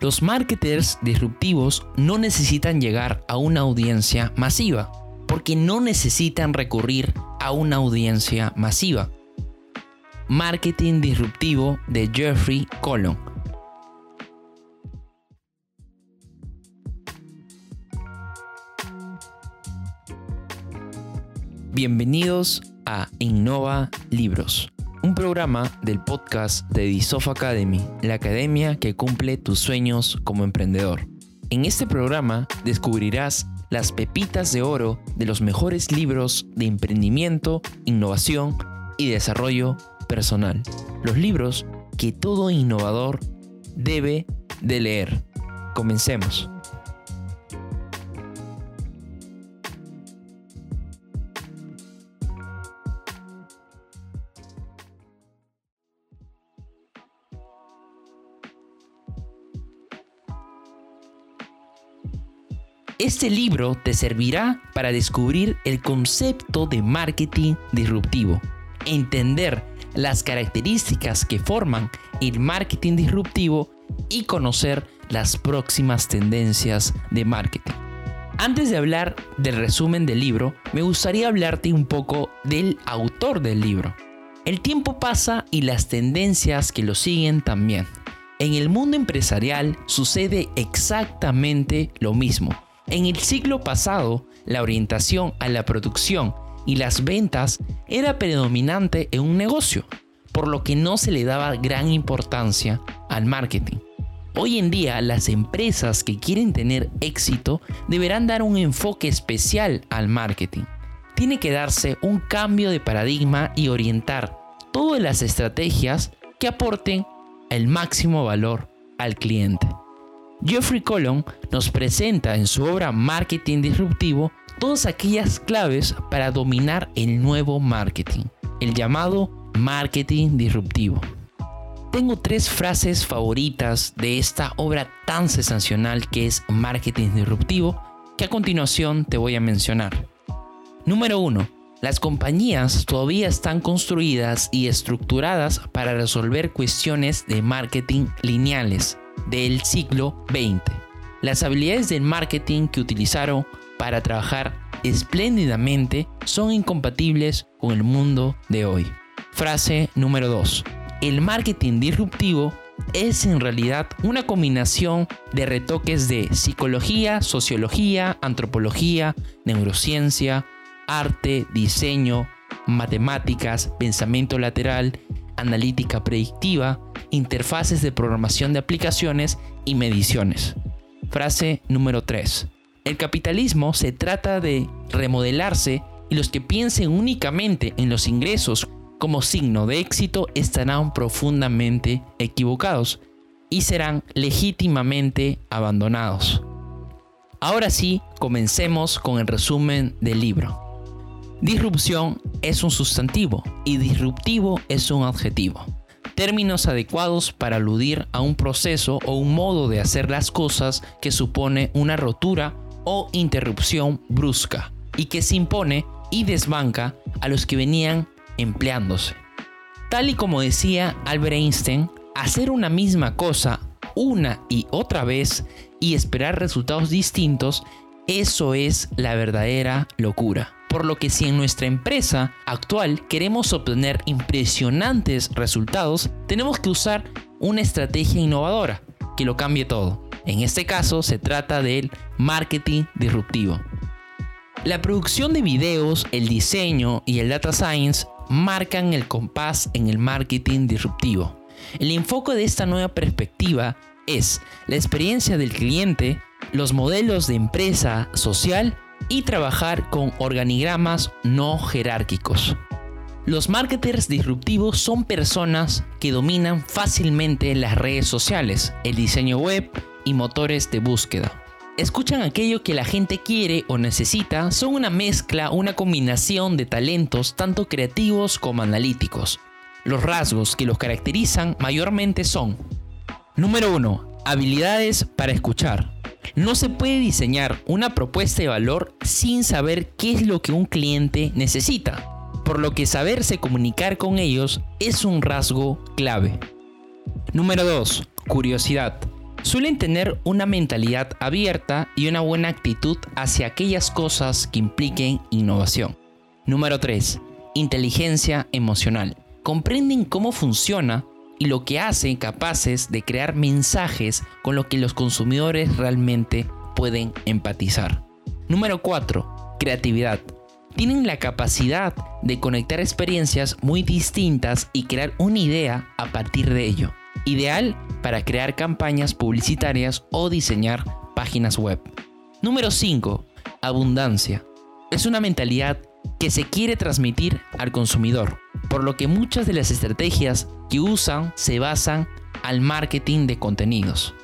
Los marketers disruptivos no necesitan llegar a una audiencia masiva, porque no necesitan recurrir a una audiencia masiva. Marketing disruptivo de Jeffrey Colon. Bienvenidos a Innova Libros un programa del podcast de Disof Academy, la academia que cumple tus sueños como emprendedor. En este programa descubrirás las pepitas de oro de los mejores libros de emprendimiento, innovación y desarrollo personal. Los libros que todo innovador debe de leer. Comencemos. Este libro te servirá para descubrir el concepto de marketing disruptivo, entender las características que forman el marketing disruptivo y conocer las próximas tendencias de marketing. Antes de hablar del resumen del libro, me gustaría hablarte un poco del autor del libro. El tiempo pasa y las tendencias que lo siguen también. En el mundo empresarial sucede exactamente lo mismo. En el siglo pasado, la orientación a la producción y las ventas era predominante en un negocio, por lo que no se le daba gran importancia al marketing. Hoy en día las empresas que quieren tener éxito deberán dar un enfoque especial al marketing. Tiene que darse un cambio de paradigma y orientar todas las estrategias que aporten el máximo valor al cliente. Geoffrey Colon nos presenta en su obra Marketing Disruptivo todas aquellas claves para dominar el nuevo marketing, el llamado marketing disruptivo. Tengo tres frases favoritas de esta obra tan sensacional que es Marketing Disruptivo que a continuación te voy a mencionar. Número 1. Las compañías todavía están construidas y estructuradas para resolver cuestiones de marketing lineales del siglo XX. Las habilidades del marketing que utilizaron para trabajar espléndidamente son incompatibles con el mundo de hoy. Frase número 2. El marketing disruptivo es en realidad una combinación de retoques de psicología, sociología, antropología, neurociencia, arte, diseño, matemáticas, pensamiento lateral, analítica predictiva, interfaces de programación de aplicaciones y mediciones. Frase número 3. El capitalismo se trata de remodelarse y los que piensen únicamente en los ingresos como signo de éxito estarán profundamente equivocados y serán legítimamente abandonados. Ahora sí, comencemos con el resumen del libro. Disrupción es un sustantivo y disruptivo es un adjetivo términos adecuados para aludir a un proceso o un modo de hacer las cosas que supone una rotura o interrupción brusca y que se impone y desbanca a los que venían empleándose. Tal y como decía Albert Einstein, hacer una misma cosa una y otra vez y esperar resultados distintos, eso es la verdadera locura. Por lo que si en nuestra empresa actual queremos obtener impresionantes resultados, tenemos que usar una estrategia innovadora que lo cambie todo. En este caso se trata del marketing disruptivo. La producción de videos, el diseño y el data science marcan el compás en el marketing disruptivo. El enfoque de esta nueva perspectiva es la experiencia del cliente, los modelos de empresa social y trabajar con organigramas no jerárquicos. Los marketers disruptivos son personas que dominan fácilmente las redes sociales, el diseño web y motores de búsqueda. Escuchan aquello que la gente quiere o necesita, son una mezcla, una combinación de talentos tanto creativos como analíticos. Los rasgos que los caracterizan mayormente son Número 1. Habilidades para escuchar. No se puede diseñar una propuesta de valor sin saber qué es lo que un cliente necesita, por lo que saberse comunicar con ellos es un rasgo clave. Número 2. Curiosidad. suelen tener una mentalidad abierta y una buena actitud hacia aquellas cosas que impliquen innovación. Número 3. Inteligencia emocional. Comprenden cómo funciona y lo que hace capaces de crear mensajes con lo que los consumidores realmente pueden empatizar. Número 4. Creatividad. Tienen la capacidad de conectar experiencias muy distintas y crear una idea a partir de ello ideal para crear campañas publicitarias o diseñar páginas web. Número 5. Abundancia. Es una mentalidad que se quiere transmitir al consumidor, por lo que muchas de las estrategias que usan se basan al marketing de contenidos.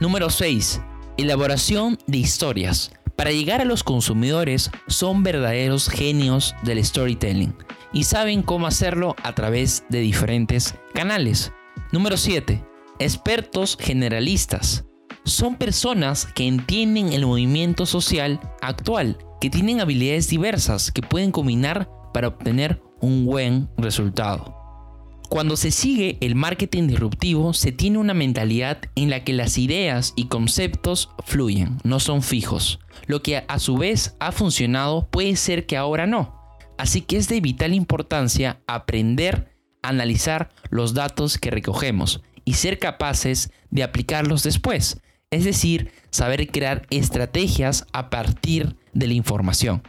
Número 6. Elaboración de historias. Para llegar a los consumidores son verdaderos genios del storytelling y saben cómo hacerlo a través de diferentes canales. Número 7. Expertos generalistas. Son personas que entienden el movimiento social actual, que tienen habilidades diversas que pueden combinar para obtener un buen resultado. Cuando se sigue el marketing disruptivo, se tiene una mentalidad en la que las ideas y conceptos fluyen, no son fijos. Lo que a su vez ha funcionado puede ser que ahora no. Así que es de vital importancia aprender analizar los datos que recogemos y ser capaces de aplicarlos después, es decir, saber crear estrategias a partir de la información.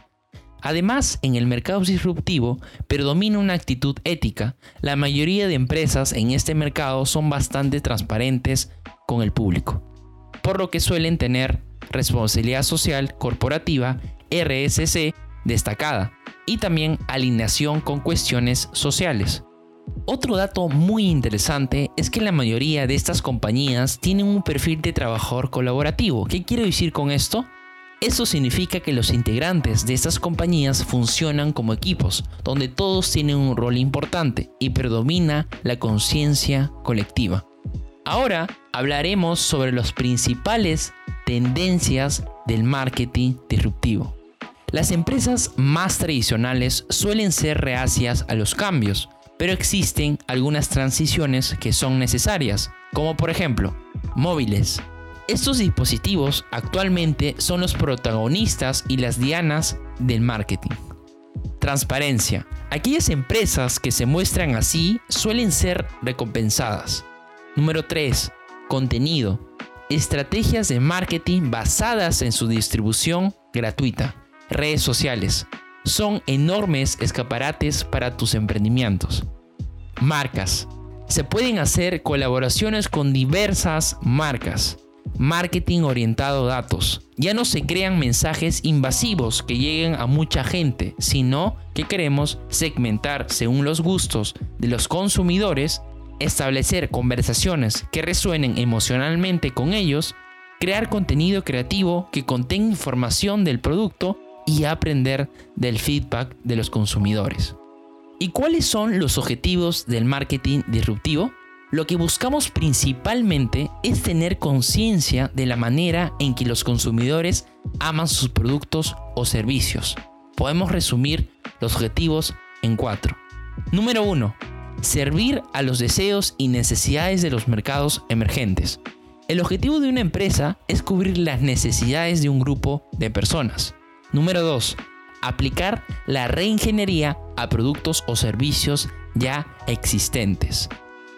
Además, en el mercado disruptivo predomina una actitud ética. La mayoría de empresas en este mercado son bastante transparentes con el público, por lo que suelen tener responsabilidad social corporativa, RSC, destacada, y también alineación con cuestiones sociales. Otro dato muy interesante es que la mayoría de estas compañías tienen un perfil de trabajador colaborativo. ¿Qué quiero decir con esto? Eso significa que los integrantes de estas compañías funcionan como equipos, donde todos tienen un rol importante y predomina la conciencia colectiva. Ahora hablaremos sobre las principales tendencias del marketing disruptivo. Las empresas más tradicionales suelen ser reacias a los cambios, pero existen algunas transiciones que son necesarias, como por ejemplo, móviles. Estos dispositivos actualmente son los protagonistas y las dianas del marketing. Transparencia. Aquellas empresas que se muestran así suelen ser recompensadas. Número 3. Contenido. Estrategias de marketing basadas en su distribución gratuita. Redes sociales son enormes escaparates para tus emprendimientos. Marcas. Se pueden hacer colaboraciones con diversas marcas. Marketing orientado a datos. Ya no se crean mensajes invasivos que lleguen a mucha gente, sino que queremos segmentar según los gustos de los consumidores, establecer conversaciones que resuenen emocionalmente con ellos, crear contenido creativo que contenga información del producto y aprender del feedback de los consumidores. ¿Y cuáles son los objetivos del marketing disruptivo? Lo que buscamos principalmente es tener conciencia de la manera en que los consumidores aman sus productos o servicios. Podemos resumir los objetivos en cuatro. Número 1. Servir a los deseos y necesidades de los mercados emergentes. El objetivo de una empresa es cubrir las necesidades de un grupo de personas. Número 2. Aplicar la reingeniería a productos o servicios ya existentes.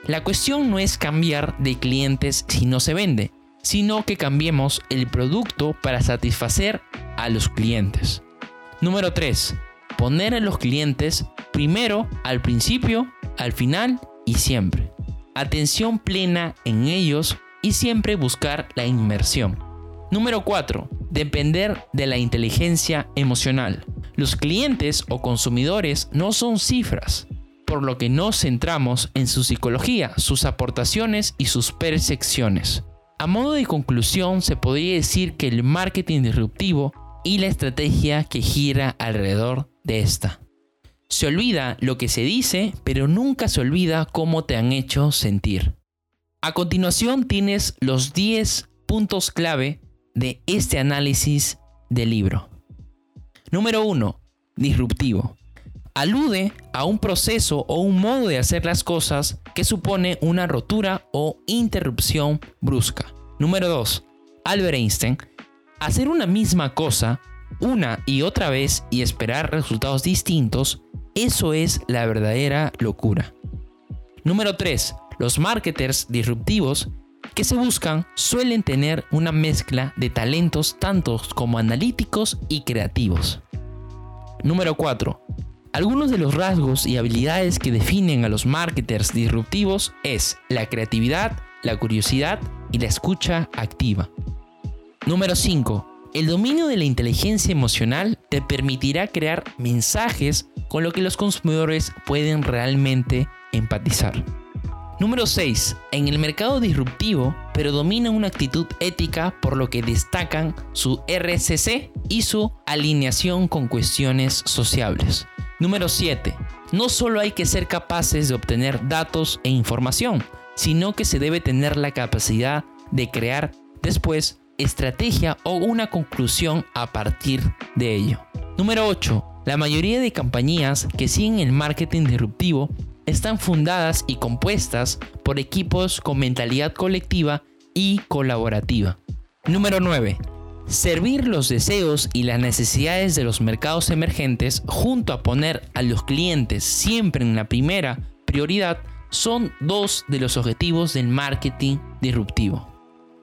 La cuestión no es cambiar de clientes si no se vende, sino que cambiemos el producto para satisfacer a los clientes. Número 3. Poner a los clientes primero, al principio, al final y siempre. Atención plena en ellos y siempre buscar la inmersión. Número 4. Depender de la inteligencia emocional. Los clientes o consumidores no son cifras, por lo que nos centramos en su psicología, sus aportaciones y sus percepciones. A modo de conclusión, se podría decir que el marketing disruptivo y la estrategia que gira alrededor de esta. Se olvida lo que se dice, pero nunca se olvida cómo te han hecho sentir. A continuación tienes los 10 puntos clave de este análisis del libro. Número 1. Disruptivo. Alude a un proceso o un modo de hacer las cosas que supone una rotura o interrupción brusca. Número 2. Albert Einstein. Hacer una misma cosa una y otra vez y esperar resultados distintos, eso es la verdadera locura. Número 3. Los marketers disruptivos que se buscan suelen tener una mezcla de talentos tantos como analíticos y creativos. Número 4. Algunos de los rasgos y habilidades que definen a los marketers disruptivos es la creatividad, la curiosidad y la escucha activa. Número 5. El dominio de la inteligencia emocional te permitirá crear mensajes con lo que los consumidores pueden realmente empatizar. Número 6. En el mercado disruptivo predomina una actitud ética por lo que destacan su RCC y su alineación con cuestiones sociables. Número 7. No solo hay que ser capaces de obtener datos e información, sino que se debe tener la capacidad de crear después estrategia o una conclusión a partir de ello. Número 8. La mayoría de compañías que siguen el marketing disruptivo están fundadas y compuestas por equipos con mentalidad colectiva y colaborativa. Número 9. Servir los deseos y las necesidades de los mercados emergentes junto a poner a los clientes siempre en la primera prioridad son dos de los objetivos del marketing disruptivo.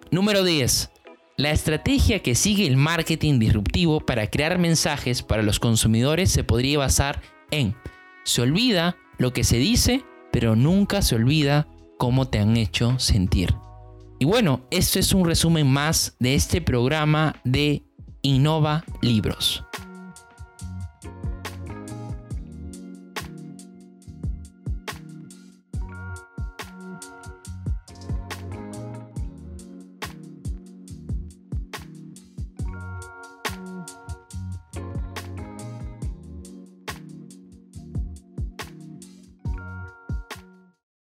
Número 10. La estrategia que sigue el marketing disruptivo para crear mensajes para los consumidores se podría basar en se olvida lo que se dice, pero nunca se olvida cómo te han hecho sentir. Y bueno, esto es un resumen más de este programa de Innova Libros.